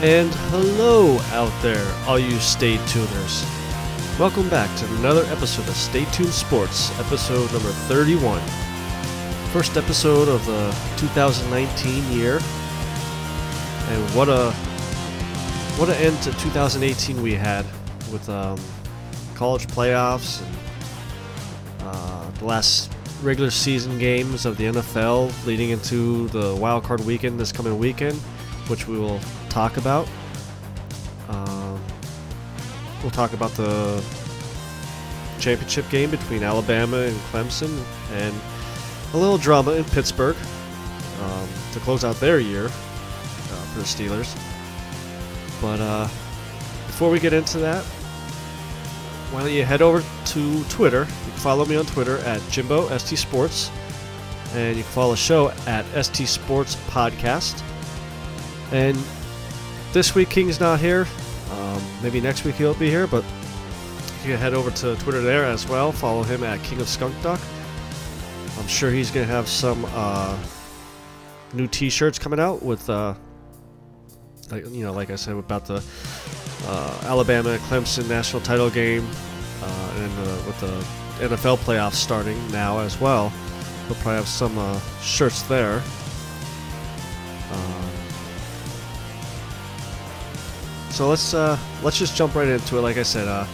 And hello out there, all you stay tuners. Welcome back to another episode of Stay Tuned Sports, episode number 31. First episode of the 2019 year. And what a what an end to 2018 we had with um, college playoffs and uh, the last regular season games of the NFL leading into the wild card weekend this coming weekend, which we will talk about. Um, we'll talk about the championship game between Alabama and Clemson, and a little drama in Pittsburgh um, to close out their year uh, for the Steelers. But uh, before we get into that, why don't you head over to Twitter? You can follow me on Twitter at Jimbo ST Sports, and you can follow the show at ST Sports Podcast. And this week King's not here. Um, maybe next week he'll be here, but you can head over to Twitter there as well. Follow him at King of Skunk Duck. I'm sure he's gonna have some uh, new T-shirts coming out with, uh, like you know, like I said about the uh, Alabama Clemson national title game, uh, and uh, with the NFL playoffs starting now as well. He'll probably have some uh, shirts there. So let's uh, let's just jump right into it. Like I said, uh,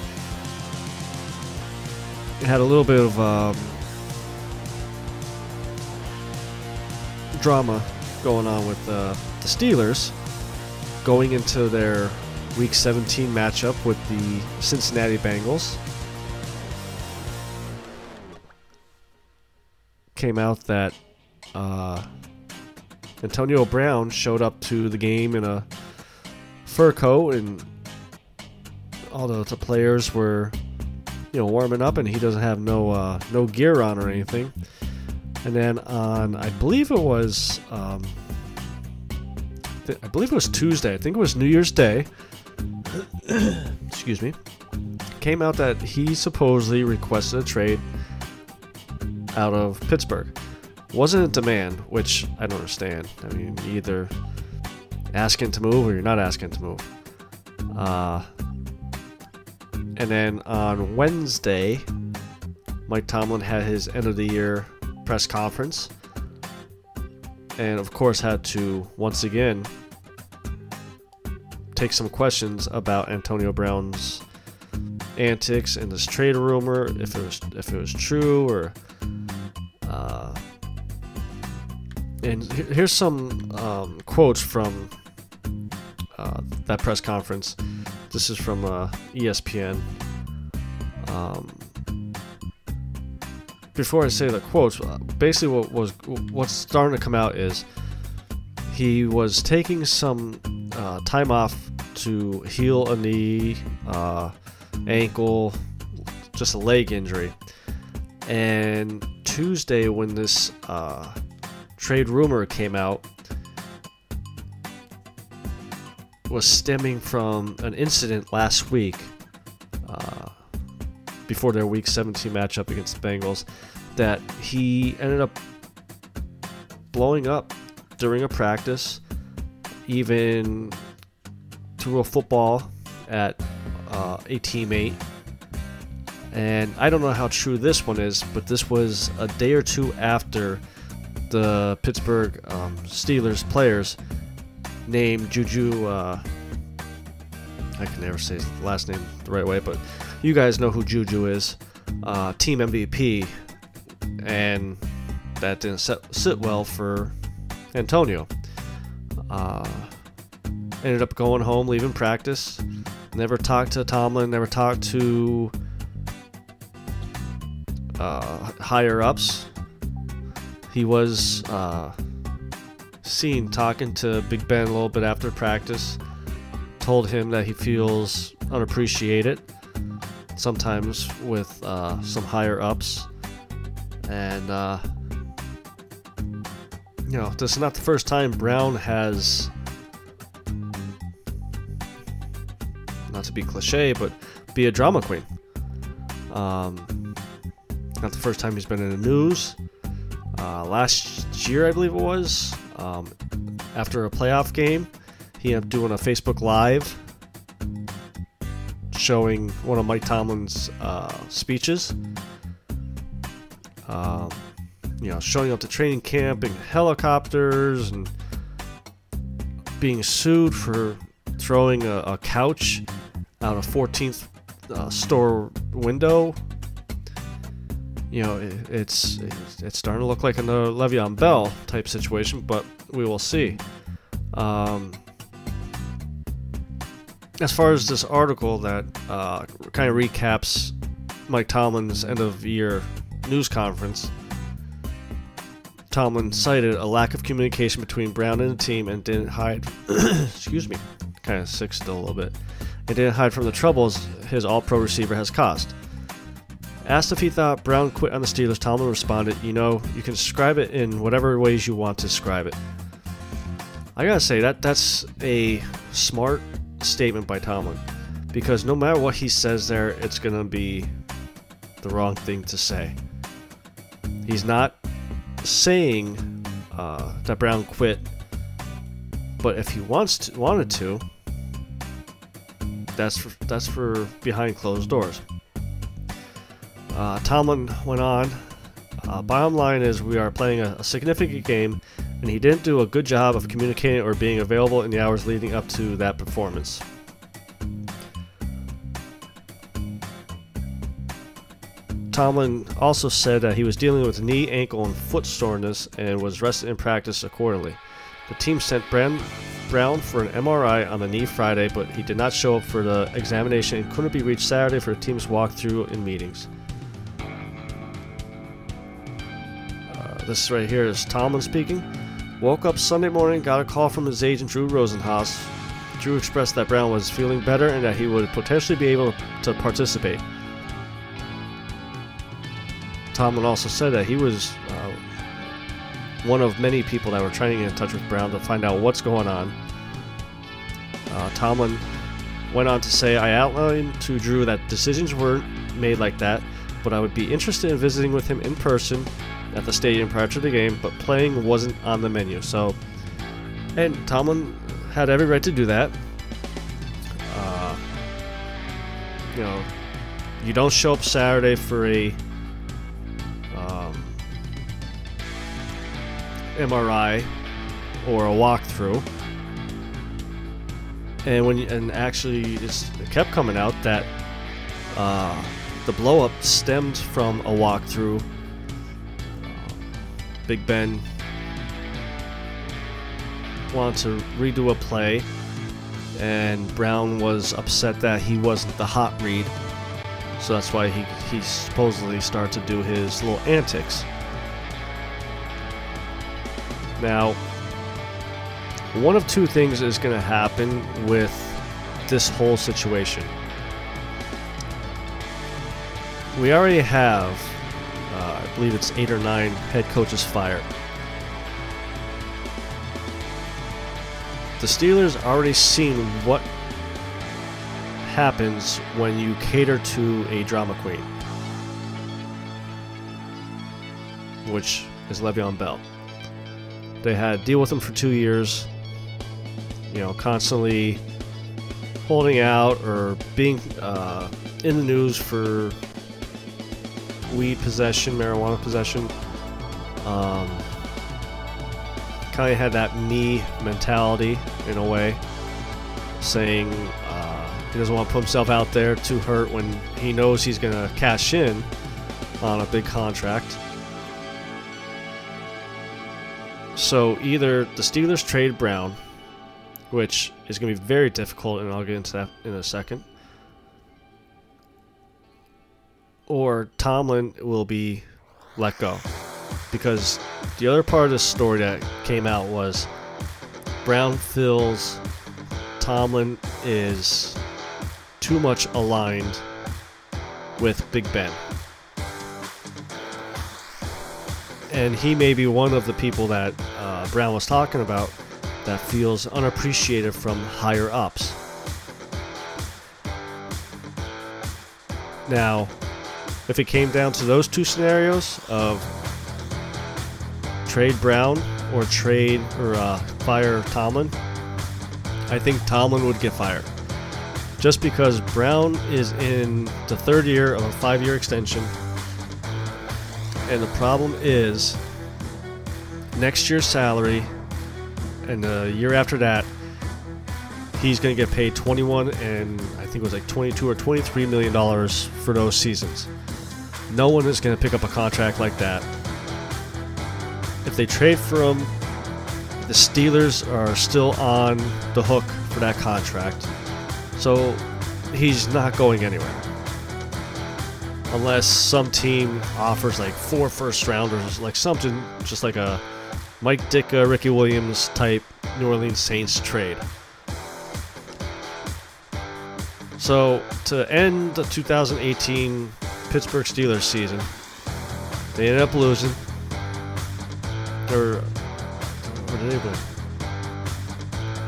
it had a little bit of um, drama going on with uh, the Steelers going into their Week 17 matchup with the Cincinnati Bengals. Came out that uh, Antonio Brown showed up to the game in a fur coat, and all the, players were, you know, warming up, and he doesn't have no uh, no gear on or anything. And then on, I believe it was, um, th- I believe it was Tuesday. I think it was New Year's Day. excuse me, came out that he supposedly requested a trade out of Pittsburgh. Wasn't a demand, which I don't understand. I mean, either asking to move or you're not asking to move. Uh, and then on Wednesday, Mike Tomlin had his end of the year press conference. And of course, had to once again take some questions about Antonio Brown's antics and this trade rumor, if it was if it was true or. Uh, and here's some um, quotes from uh, that press conference. This is from uh, ESPN. Um, before I say the quotes, uh, basically what was what's starting to come out is he was taking some uh, time off to heal a knee, uh, ankle, just a leg injury. And Tuesday, when this uh, trade rumor came out, was stemming from an incident last week uh, before their Week 17 matchup against the Bengals that he ended up blowing up during a practice, even threw a football at uh, a teammate. And I don't know how true this one is, but this was a day or two after the Pittsburgh um, Steelers players named Juju. Uh, I can never say his last name the right way, but you guys know who Juju is. Uh, team MVP, and that didn't sit, sit well for Antonio. Uh, ended up going home, leaving practice. Never talked to Tomlin. Never talked to uh, higher ups. He was uh, seen talking to Big Ben a little bit after practice. Told him that he feels unappreciated sometimes with uh, some higher ups. And, uh, you know, this is not the first time Brown has, not to be cliche, but be a drama queen. Um, not the first time he's been in the news. Uh, last year, I believe it was, um, after a playoff game, he ended up doing a Facebook Live showing one of Mike Tomlin's uh, speeches. Um, you know, showing up to training camp in helicopters and being sued for throwing a, a couch out a 14th uh, store window. You know, it, it's it's starting to look like another Le'Veon Bell type situation, but we will see. Um, as far as this article that uh, kind of recaps Mike Tomlin's end of year news conference, Tomlin cited a lack of communication between Brown and the team and didn't hide. excuse me, kind of sick still a little bit. And didn't hide from the troubles his All-Pro receiver has caused. Asked if he thought Brown quit on the Steelers, Tomlin responded, "You know, you can describe it in whatever ways you want to describe it." I gotta say that that's a smart statement by Tomlin, because no matter what he says there, it's gonna be the wrong thing to say. He's not saying uh, that Brown quit, but if he wants to, wanted to, that's for, that's for behind closed doors. Uh, Tomlin went on. Uh, bottom line is we are playing a, a significant game, and he didn't do a good job of communicating or being available in the hours leading up to that performance. Tomlin also said that he was dealing with knee, ankle, and foot soreness and was rested in practice accordingly. The team sent Brown, Brown for an MRI on the knee Friday, but he did not show up for the examination and couldn't be reached Saturday for the team's walkthrough and meetings. This right here is Tomlin speaking. Woke up Sunday morning, got a call from his agent Drew Rosenhaus. Drew expressed that Brown was feeling better and that he would potentially be able to participate. Tomlin also said that he was uh, one of many people that were trying to get in touch with Brown to find out what's going on. Uh, Tomlin went on to say, I outlined to Drew that decisions weren't made like that, but I would be interested in visiting with him in person at the stadium prior to the game, but playing wasn't on the menu. So, and Tomlin had every right to do that. Uh, you know, you don't show up Saturday for a um, MRI or a walkthrough. And when and actually it kept coming out that uh, the blowup stemmed from a walkthrough. Big Ben wanted to redo a play, and Brown was upset that he wasn't the hot read so that's why he, he supposedly started to do his little antics. Now, one of two things is going to happen with this whole situation. We already have, I believe it's eight or nine head coaches fired. The Steelers already seen what happens when you cater to a drama queen, which is Le'Veon Bell. They had deal with him for two years, you know, constantly holding out or being uh, in the news for weed possession, marijuana possession. Um, kind of had that me mentality in a way, saying he doesn't want to put himself out there too hurt when he knows he's going to cash in on a big contract. So either the Steelers trade Brown, which is going to be very difficult, and I'll get into that in a second, or Tomlin will be let go. Because the other part of the story that came out was Brown feels Tomlin is too much aligned with Big Ben. And he may be one of the people that uh, Brown was talking about that feels unappreciated from higher ups. Now, if it came down to those two scenarios of trade Brown or trade or uh, fire Tomlin, I think Tomlin would get fired. Just because Brown is in the third year of a five year extension. And the problem is next year's salary and the year after that, he's going to get paid 21 and I think it was like 22 or 23 million dollars for those seasons. No one is going to pick up a contract like that. If they trade for him, the Steelers are still on the hook for that contract. So he's not going anywhere. Unless some team offers like four first rounders, like something just like a Mike Ditka, Ricky Williams type New Orleans Saints trade. So to end the 2018 Pittsburgh Steelers season, they ended up losing. Or what did they win?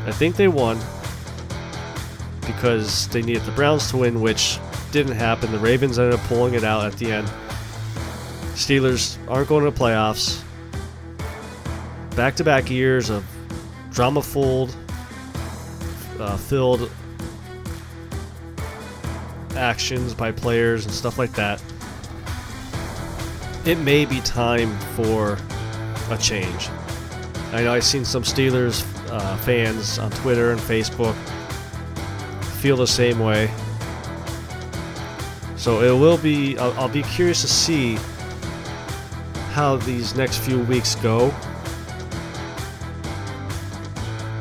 I think they won because they needed the Browns to win, which didn't happen. The Ravens ended up pulling it out at the end. Steelers aren't going to the playoffs. Back to back years of drama filled, uh, filled actions by players and stuff like that. It may be time for a change. I know I've seen some Steelers uh, fans on Twitter and Facebook feel the same way. So it will be, I'll, I'll be curious to see how these next few weeks go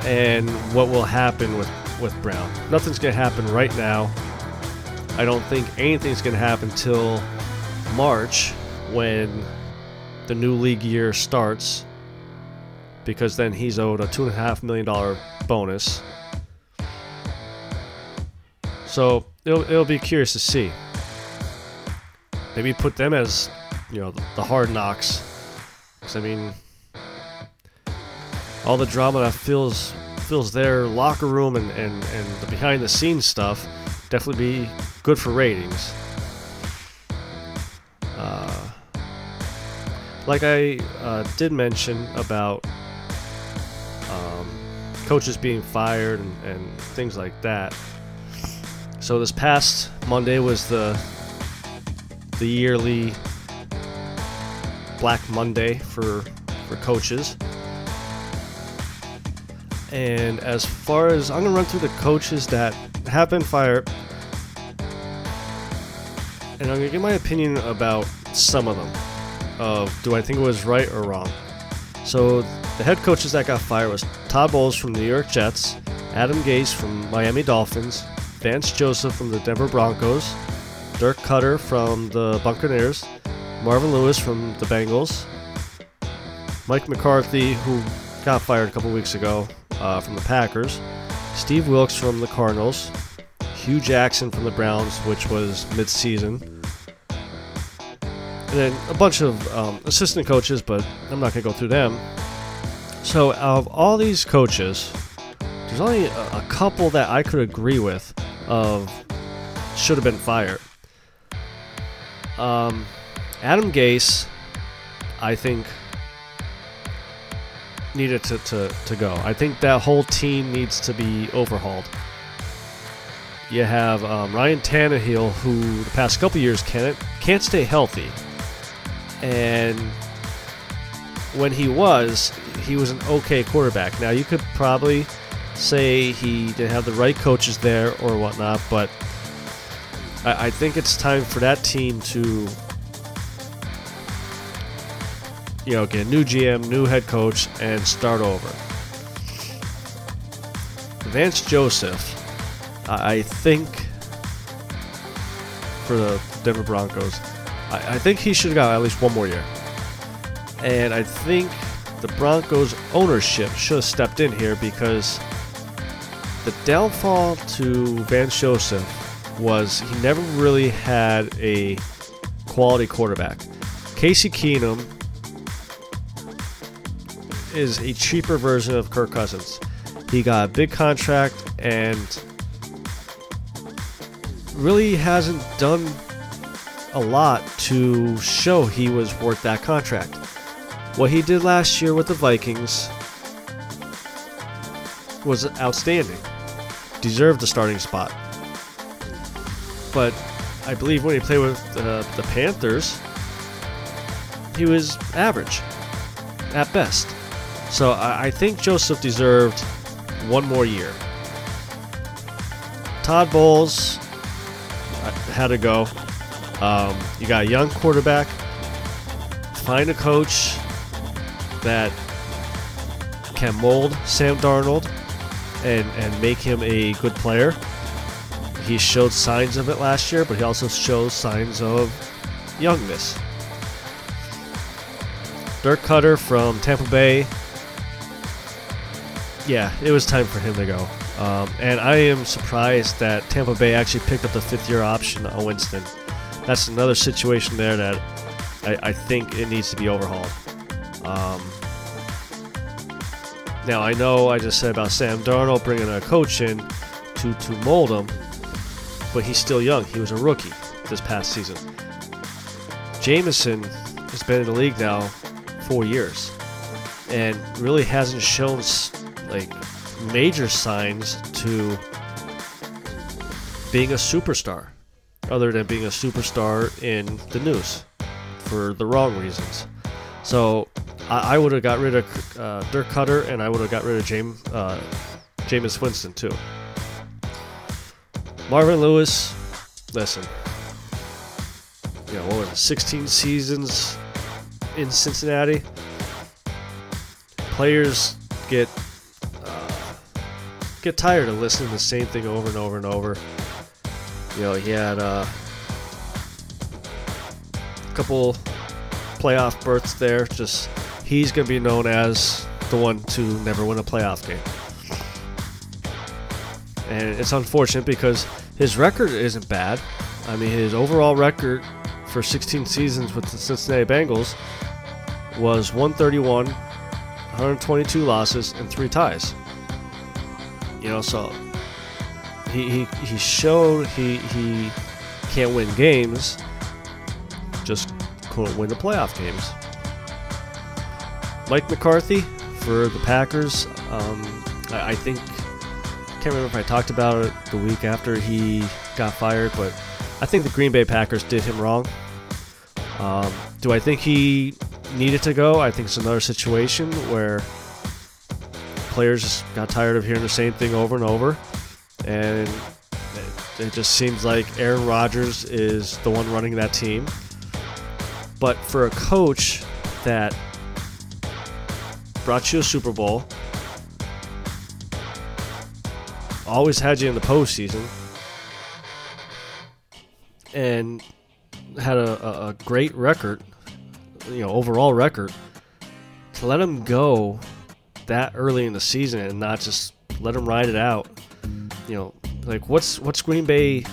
and what will happen with, with Brown. Nothing's going to happen right now. I don't think anything's going to happen till March when the new league year starts because then he's owed a $2.5 million bonus. So it'll, it'll be curious to see. Maybe put them as, you know, the hard knocks. Because, I mean, all the drama that fills fills their locker room and, and, and the behind the scenes stuff definitely be good for ratings. Uh, like I uh, did mention about um, coaches being fired and, and things like that. So this past Monday was the the yearly Black Monday for for coaches. And as far as I'm gonna run through the coaches that have been fired, and I'm gonna give my opinion about some of them. Of do I think it was right or wrong? So the head coaches that got fired was Todd Bowles from the New York Jets, Adam Gase from Miami Dolphins, Vance Joseph from the Denver Broncos, Dirk Koetter from the Buccaneers, Marvin Lewis from the Bengals, Mike McCarthy, who got fired a couple weeks ago uh, from the Packers, Steve Wilks from the Cardinals, Hue Jackson from the Browns, which was mid-season, and then a bunch of um, assistant coaches, but I'm not going to go through them. So, of all these coaches, there's only a, a couple that I could agree with of should have been fired. Um, Adam Gase, I think, needed to, to, to go. I think that whole team needs to be overhauled. You have um, Ryan Tannehill, who the past couple years can't can't stay healthy, and when he was, he was an okay quarterback. Now you could probably say he didn't have the right coaches there or whatnot, but I, I think it's time for that team to you know get a new GM, new head coach, and start over. Vance Joseph, I think for the Denver Broncos, I, I think he should have got at least one more year. And I think the Broncos ownership should have stepped in here because the downfall to Van Joseph was he never really had a quality quarterback. Casey Keenum is a cheaper version of Kirk Cousins. He got a big contract and really hasn't done a lot to show he was worth that contract. What he did last year with the Vikings was outstanding. deserved the starting spot. But I believe when he played with uh, the Panthers, he was average at best. So I, I think Joseph deserved one more year. Todd Bowles had to go. Um, you got a young quarterback. Find a coach that can mold Sam Darnold and, and make him a good player. He showed signs of it last year, but he also shows signs of youngness. Dirk Koetter from Tampa Bay. Yeah, it was time for him to go. Um, and I am surprised that Tampa Bay actually picked up the fifth year option on Winston. That's another situation there that I, I think it needs to be overhauled. Um, now, I know I just said about Sam Darnold bringing a coach in to, to mold him, but he's still young. He was a rookie this past season. Jameson has been in the league now four years and really hasn't shown like major signs to being a superstar other than being a superstar in the news for the wrong reasons. So I, I would have got rid of uh, Dirk Koetter and I would have got rid of James uh, Jameis Winston too. Marvin Lewis, listen, you know, what was it, 16 seasons in Cincinnati. Players get get tired of listening to the same thing over and over and over. You know, he had uh, a couple playoff berths there. Just he's going to be known as the one to never win a playoff game. And it's unfortunate because his record isn't bad. I mean, his overall record for 16 seasons with the Cincinnati Bengals was 131, 122 losses, and three ties. You know, so he he, he showed he he can't win games, just couldn't win the playoff games. Mike McCarthy for the Packers. Um, I, I think can't remember if I talked about it the week after he got fired, but I think the Green Bay Packers did him wrong. Um, do I think he needed to go? I think it's another situation where players just got tired of hearing the same thing over and over, and it, it just seems like Aaron Rodgers is the one running that team. But for a coach that brought you a Super Bowl, always had you in the postseason, and had a, a, a great record, you know, overall record, to let him go that early in the season and not just let them ride it out, you know, like what's what's Green Bay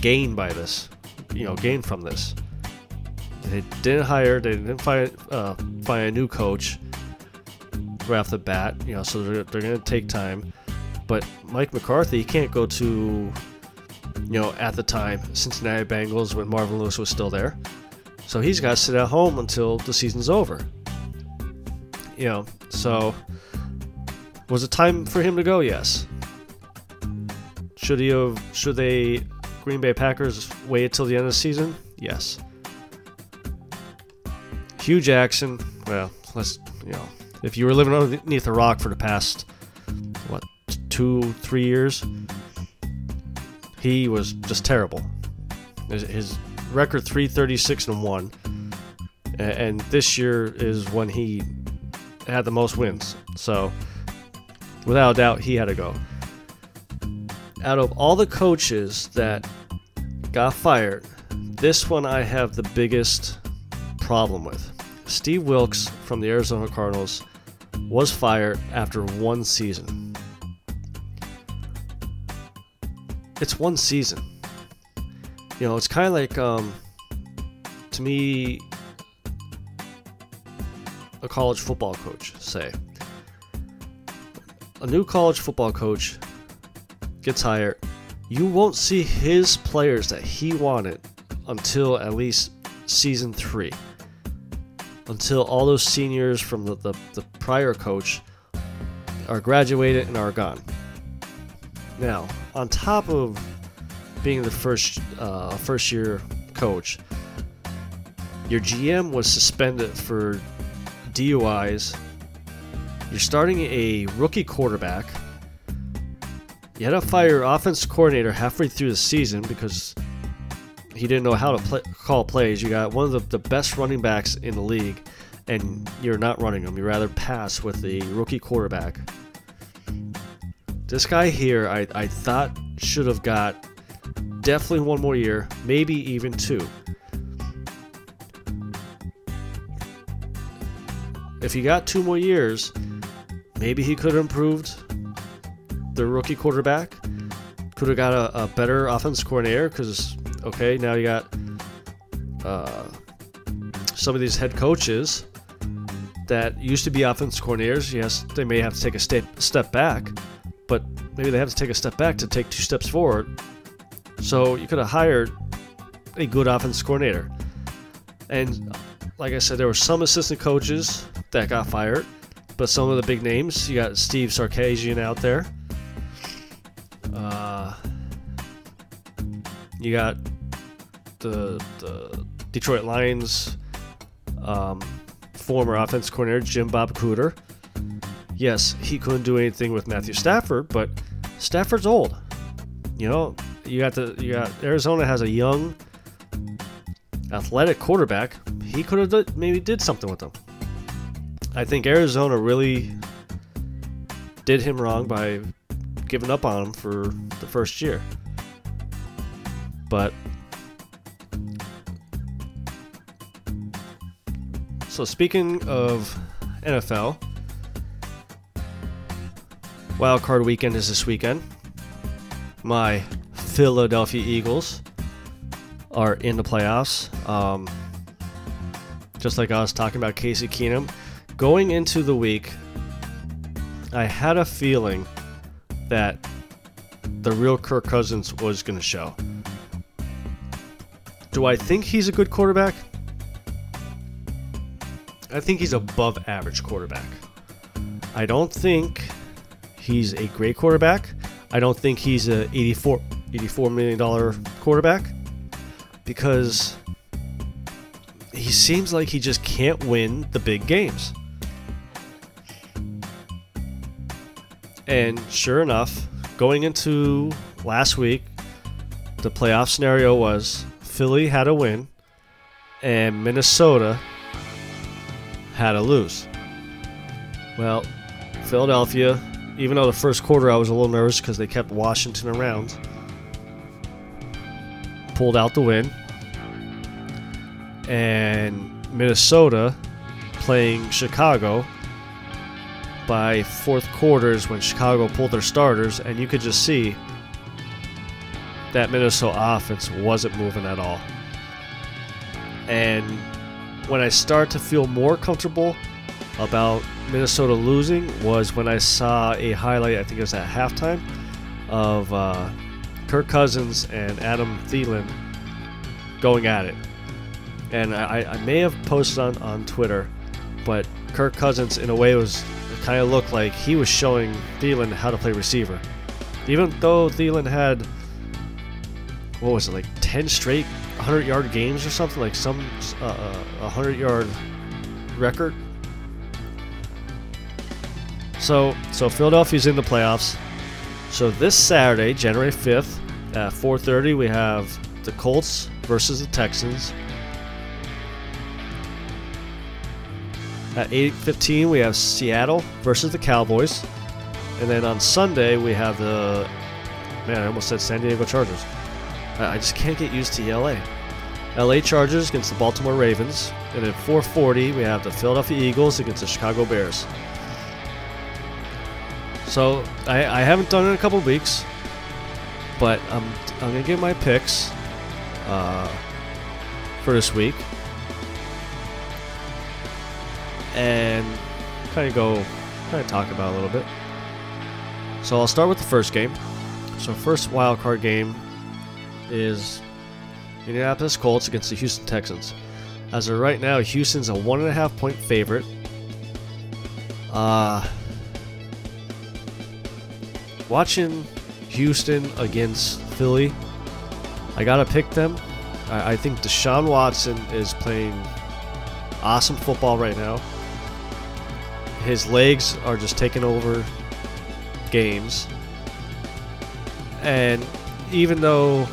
gain by this? You know, gain from this? They didn't hire, they didn't find uh, find a new coach right off the bat, you know, so they're, they're going to take time. But Mike McCarthy can't go to, you know, at the time, Cincinnati Bengals when Marvin Lewis was still there. So he's got to sit at home until the season's over. You know, so was it time for him to go? Yes. Should he have? Should they? Green Bay Packers wait till the end of the season? Yes. Hue Jackson. Well, let's you know, if you were living underneath a rock for the past what two, three years, he was just terrible. His, his record 336 and one, and this year is when he had the most wins. So, without a doubt, he had to go. Out of all the coaches that got fired, this one I have the biggest problem with. Steve Wilks from the Arizona Cardinals was fired after one season. It's one season. You know, it's kind of like, um, to me, a college football coach, say. A new college football coach gets hired. You won't see his players that he wanted until at least season three. Until all those seniors from the, the, the prior coach are graduated and are gone. Now, on top of being the first uh, first year coach, your GM was suspended for DUIs. You're starting a rookie quarterback. You had to fire your offense coordinator halfway through the season because he didn't know how to play, call plays. You got one of the, the best running backs in the league, and you're not running them. You rather pass with a rookie quarterback. This guy here, I, I thought should have got definitely one more year, maybe even two. If he got two more years, maybe he could have improved the rookie quarterback. Could have got a, a better offense coordinator because, okay, now you got uh, some of these head coaches that used to be offense coordinators. Yes, they may have to take a step step back, but maybe they have to take a step back to take two steps forward. So you could have hired a good offense coordinator. And like I said, there were some assistant coaches that got fired, but some of the big names, you got Steve Sarkisian out there. Uh, you got the, the Detroit Lions um, former offense coordinator Jim Bob Cooter. Yes, he couldn't do anything with Matthew Stafford, but Stafford's old. You know, you got the you got Arizona has a young, athletic quarterback. He could have maybe did something with them. I think Arizona really did him wrong by giving up on him for the first year. But so speaking of NFL, Wild Card Weekend is this weekend. My Philadelphia Eagles are in the playoffs. Um, just like I was talking about Casey Keenum, going into the week, I had a feeling that the real Kirk Cousins was going to show. Do I think he's a good quarterback? I think he's above average quarterback. I don't think he's a great quarterback. I don't think he's a 84 84 million dollar quarterback because he seems like he just can't win the big games. And sure enough, going into last week, the playoff scenario was Philly had a win and Minnesota had to lose. Well, Philadelphia, even though the first quarter I was a little nervous because they kept Washington around, pulled out the win. And Minnesota playing Chicago by fourth quarters when Chicago pulled their starters, and you could just see that Minnesota offense wasn't moving at all. And when I start to feel more comfortable about Minnesota losing was when I saw a highlight, I think it was at halftime, of uh, Kirk Cousins and Adam Thielen going at it. And I, I may have posted on, on Twitter, but Kirk Cousins, in a way, was kind of looked like he was showing Thielen how to play receiver. Even though Thielen had, what was it, like 10 straight 100 yard games or something, like some uh, 100 yard record. So, so Philadelphia's in the playoffs. So this Saturday, January 5th, at 4:30, we have the Colts versus the Texans. At 8:15, we have Seattle versus the Cowboys, and then on Sunday we have the man. I almost said San Diego Chargers. I just can't get used to LA. LA Chargers against the Baltimore Ravens, and at 4:40 we have the Philadelphia Eagles against the Chicago Bears. So I, I haven't done it in a couple weeks, but I'm I'm gonna give my picks uh, for this week, and kind of go kind of talk about a little bit. So I'll start with the first game. So first wild card game is Indianapolis Colts against the Houston Texans. As of right now, Houston's a one and a half point favorite. Uh, watching Houston against Philly. I gotta pick them. I, I think Deshaun Watson is playing awesome football right now. His legs are just taking over games. And even though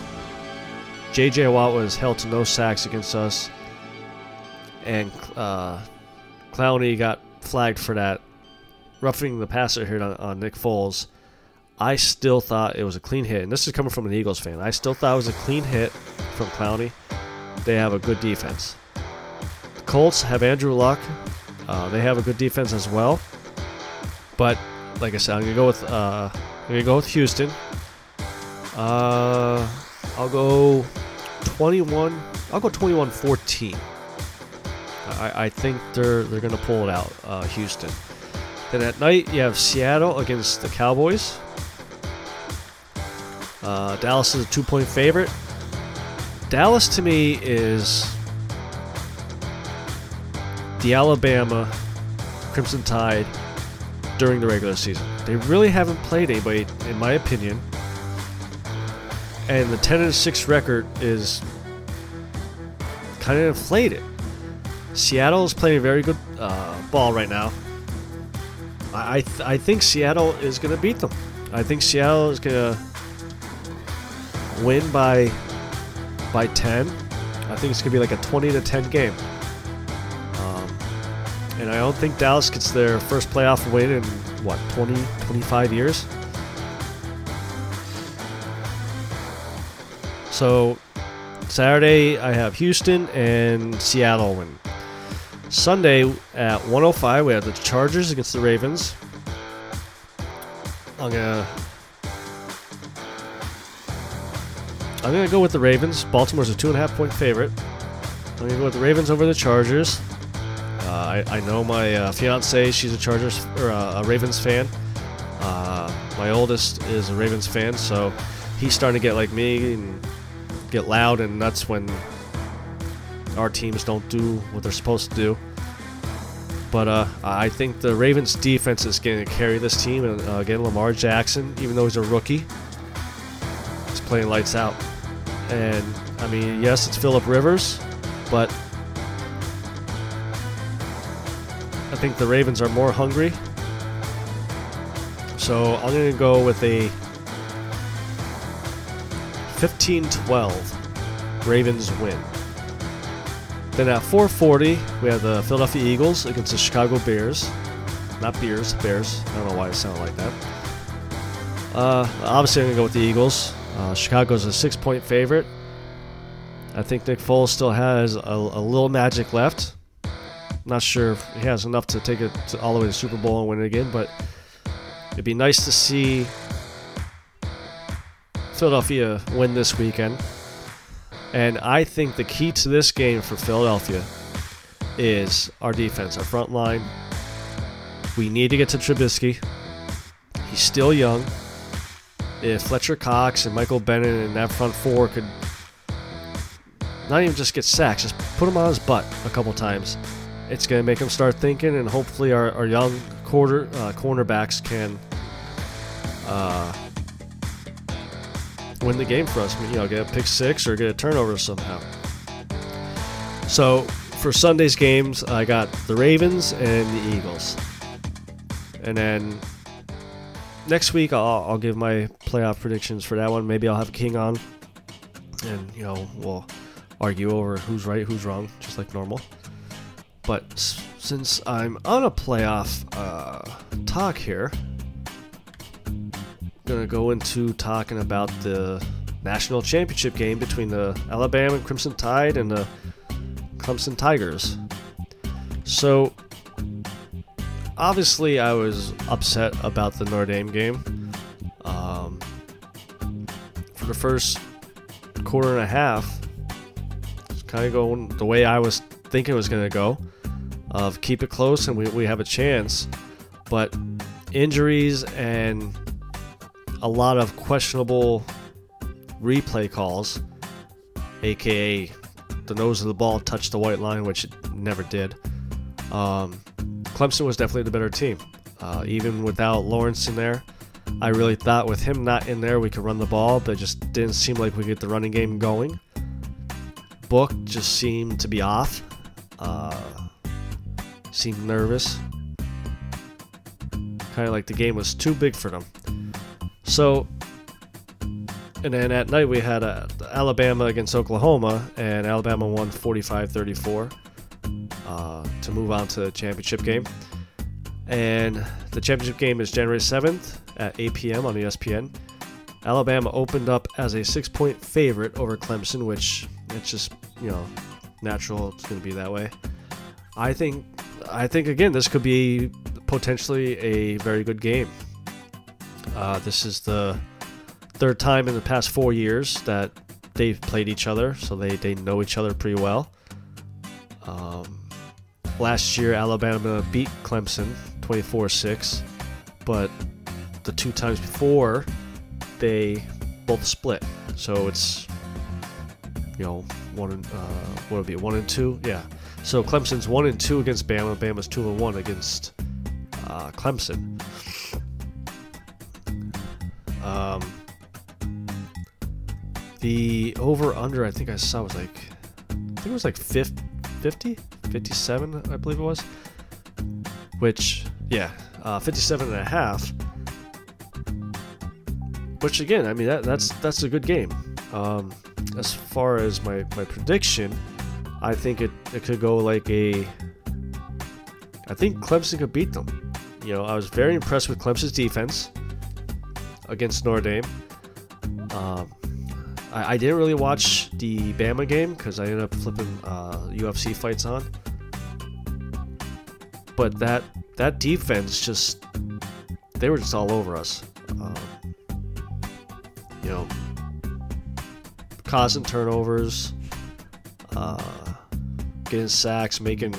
J.J. Watt was held to no sacks against us, and uh, Clowney got flagged for that, roughing the passer here on, on Nick Foles, I still thought it was a clean hit. And this is coming from an Eagles fan. I still thought it was a clean hit from Clowney. They have a good defense. The Colts have Andrew Luck. Uh, they have a good defense as well. But like I said, I'm gonna go with uh, I'm gonna go with Houston. Uh, I'll go 21. I'll go 21-14. I, I think they're they're gonna pull it out, uh, Houston. Then at night you have Seattle against the Cowboys. Uh, Dallas is a two-point favorite. Dallas to me is the Alabama Crimson Tide during the regular season. They really haven't played anybody, in my opinion. And the 10 and 6 record is kind of inflated. Seattle is playing very good uh, ball right now. I I, th- I think Seattle is going to beat them. I think Seattle is going to win by by 10. I think it's going to be like a 20 to 10 game. I don't think Dallas gets their first playoff win in what 20 25 years. So Saturday I have Houston and Seattle win. Sunday at 105 we have the Chargers against the Ravens. I'm gonna I'm gonna go with the Ravens. Baltimore's a two and a half point favorite. I'm gonna go with the Ravens over the Chargers. Uh, I, I know my uh, fiance; she's a Chargers or uh, a Ravens fan. My oldest is a Ravens fan, so he's starting to get like me and get loud and nuts when our teams don't do what they're supposed to do. But uh, I think the Ravens defense is going to carry this team. And uh, again, Lamar Jackson, even though he's a rookie, he's playing lights out. And I mean, yes, it's Philip Rivers, but think the Ravens are more hungry. So I'm going to go with a 15 12 Ravens win. Then at 440, we have the Philadelphia Eagles against the Chicago Bears. Not Bears, Bears. I don't know why it sounded like that. Uh, obviously, I'm going to go with the Eagles. Uh, Chicago's a six point favorite. I think Nick Foles still has a, a little magic left. Not sure if he has enough to take it to all the way to the Super Bowl and win it again, but it'd be nice to see Philadelphia win this weekend. And I think the key to this game for Philadelphia is our defense, our front line. We need to get to Trubisky. He's still young. If Fletcher Cox and Michael Bennett and that front four could not even just get sacks, just put him on his butt a couple times, it's going to make them start thinking, and hopefully our, our young quarter uh, cornerbacks can uh, win the game for us. You know, get a pick six or get a turnover somehow. So for Sunday's games, I got the Ravens and the Eagles, and then next week I'll, I'll give my playoff predictions for that one. Maybe I'll have King on, and you know we'll argue over who's right, who's wrong, just like normal. But since I'm on a playoff uh, talk here, I'm gonna go into talking about the national championship game between the Alabama Crimson Tide and the Clemson Tigers. So, obviously, I was upset about the Notre Dame game. Um, for the first quarter and a half, it's kind of going the way I was thinking it was going to go. Of keep it close and we, we have a chance, but injuries and a lot of questionable replay calls, aka the nose of the ball touched the white line, which it never did. Um, Clemson was definitely the better team, uh, even without Lawrence in there. I really thought with him not in there, we could run the ball, but it just didn't seem like we could get the running game going. Book just seemed to be off. Uh, seemed nervous. Kind of like the game was too big for them. So, and then at night we had uh, Alabama against Oklahoma, and Alabama won 45 34 uh, to move on to the championship game. And the championship game is January 7th at 8 p.m. on ESPN. Alabama opened up as a six point favorite over Clemson, which it's just, you know, natural. It's going to be that way. I think, I think again, this could be potentially a very good game. Uh, this is the third time in the past four years that they've played each other, so they, they know each other pretty well. Um, last year, Alabama beat Clemson 24 6, but the two times before, they both split. So it's, you know, one uh, what would it be, one and two? Yeah. So Clemson's one and two against Bama, Bama's two and one against uh, Clemson. Um, the over under I think I saw was like I think it was like 50, 50 57 I believe it was. Which yeah uh, 57 and a half. Which again I mean that, that's that's a good game. Um, as far as my, my prediction I think it, it could go like a I think Clemson could beat them you know I was very impressed with Clemson's defense against Notre Dame um, I, I didn't really watch the Bama game because I ended up flipping uh, UFC fights on. But that that defense just they were just all over us. Um, you know, causing turnovers, uh, getting sacks, making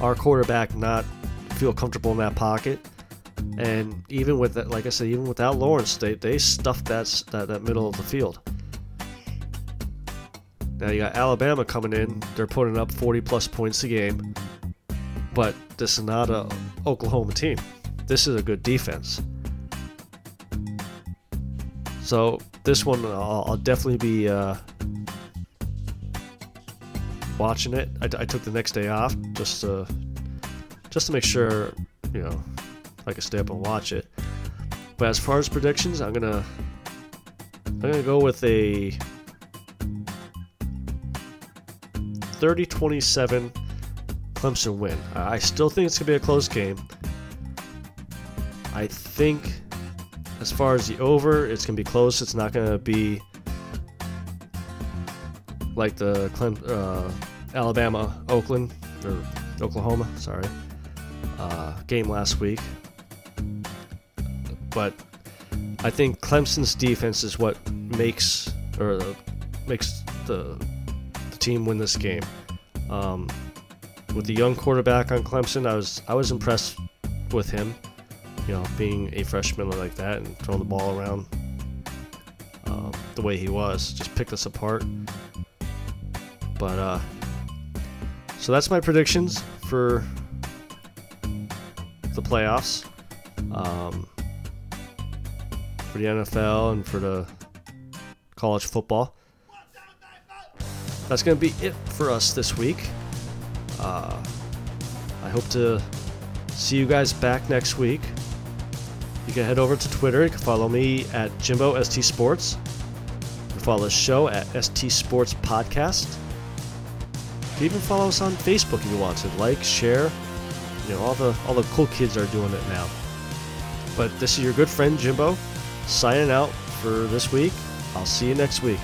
our quarterback not feel comfortable in that pocket. And even with that, like I said, even without Lawrence, they, they stuffed that, that that middle of the field. Now you got Alabama coming in; they're putting up 40 plus points a game, but this is not a Oklahoma team. This is a good defense. So this one, I'll, I'll definitely be uh, watching it. I, I, took the next day off just to just to make sure, you know, I could stay up and watch it. But as far as predictions, I'm gonna I'm gonna go with a 30 27 Clemson win. I still think it's to be a close game. I think as far as the over, it's to be close. It's not to be like the uh, Alabama Oakland or Oklahoma, sorry, uh, game last week. But I think Clemson's defense is what makes or makes the team win this game. Um, with the young quarterback on Clemson, I was I was impressed with him. You know, being a freshman like that and throwing the ball around um, the way he was, just picked us apart. But uh, so that's my predictions for the playoffs, um, for the NFL and for the college football that's going to be it for us this week. Uh, I hope to see you guys back next week. You can head over to Twitter. You can follow me at Jimbo ST Sports. You can follow the show at ST Sports Podcast. You even follow us on Facebook if you want to. Like, share. You know, all the all the cool kids are doing it now. But this is your good friend Jimbo signing out for this week. I'll see you next week.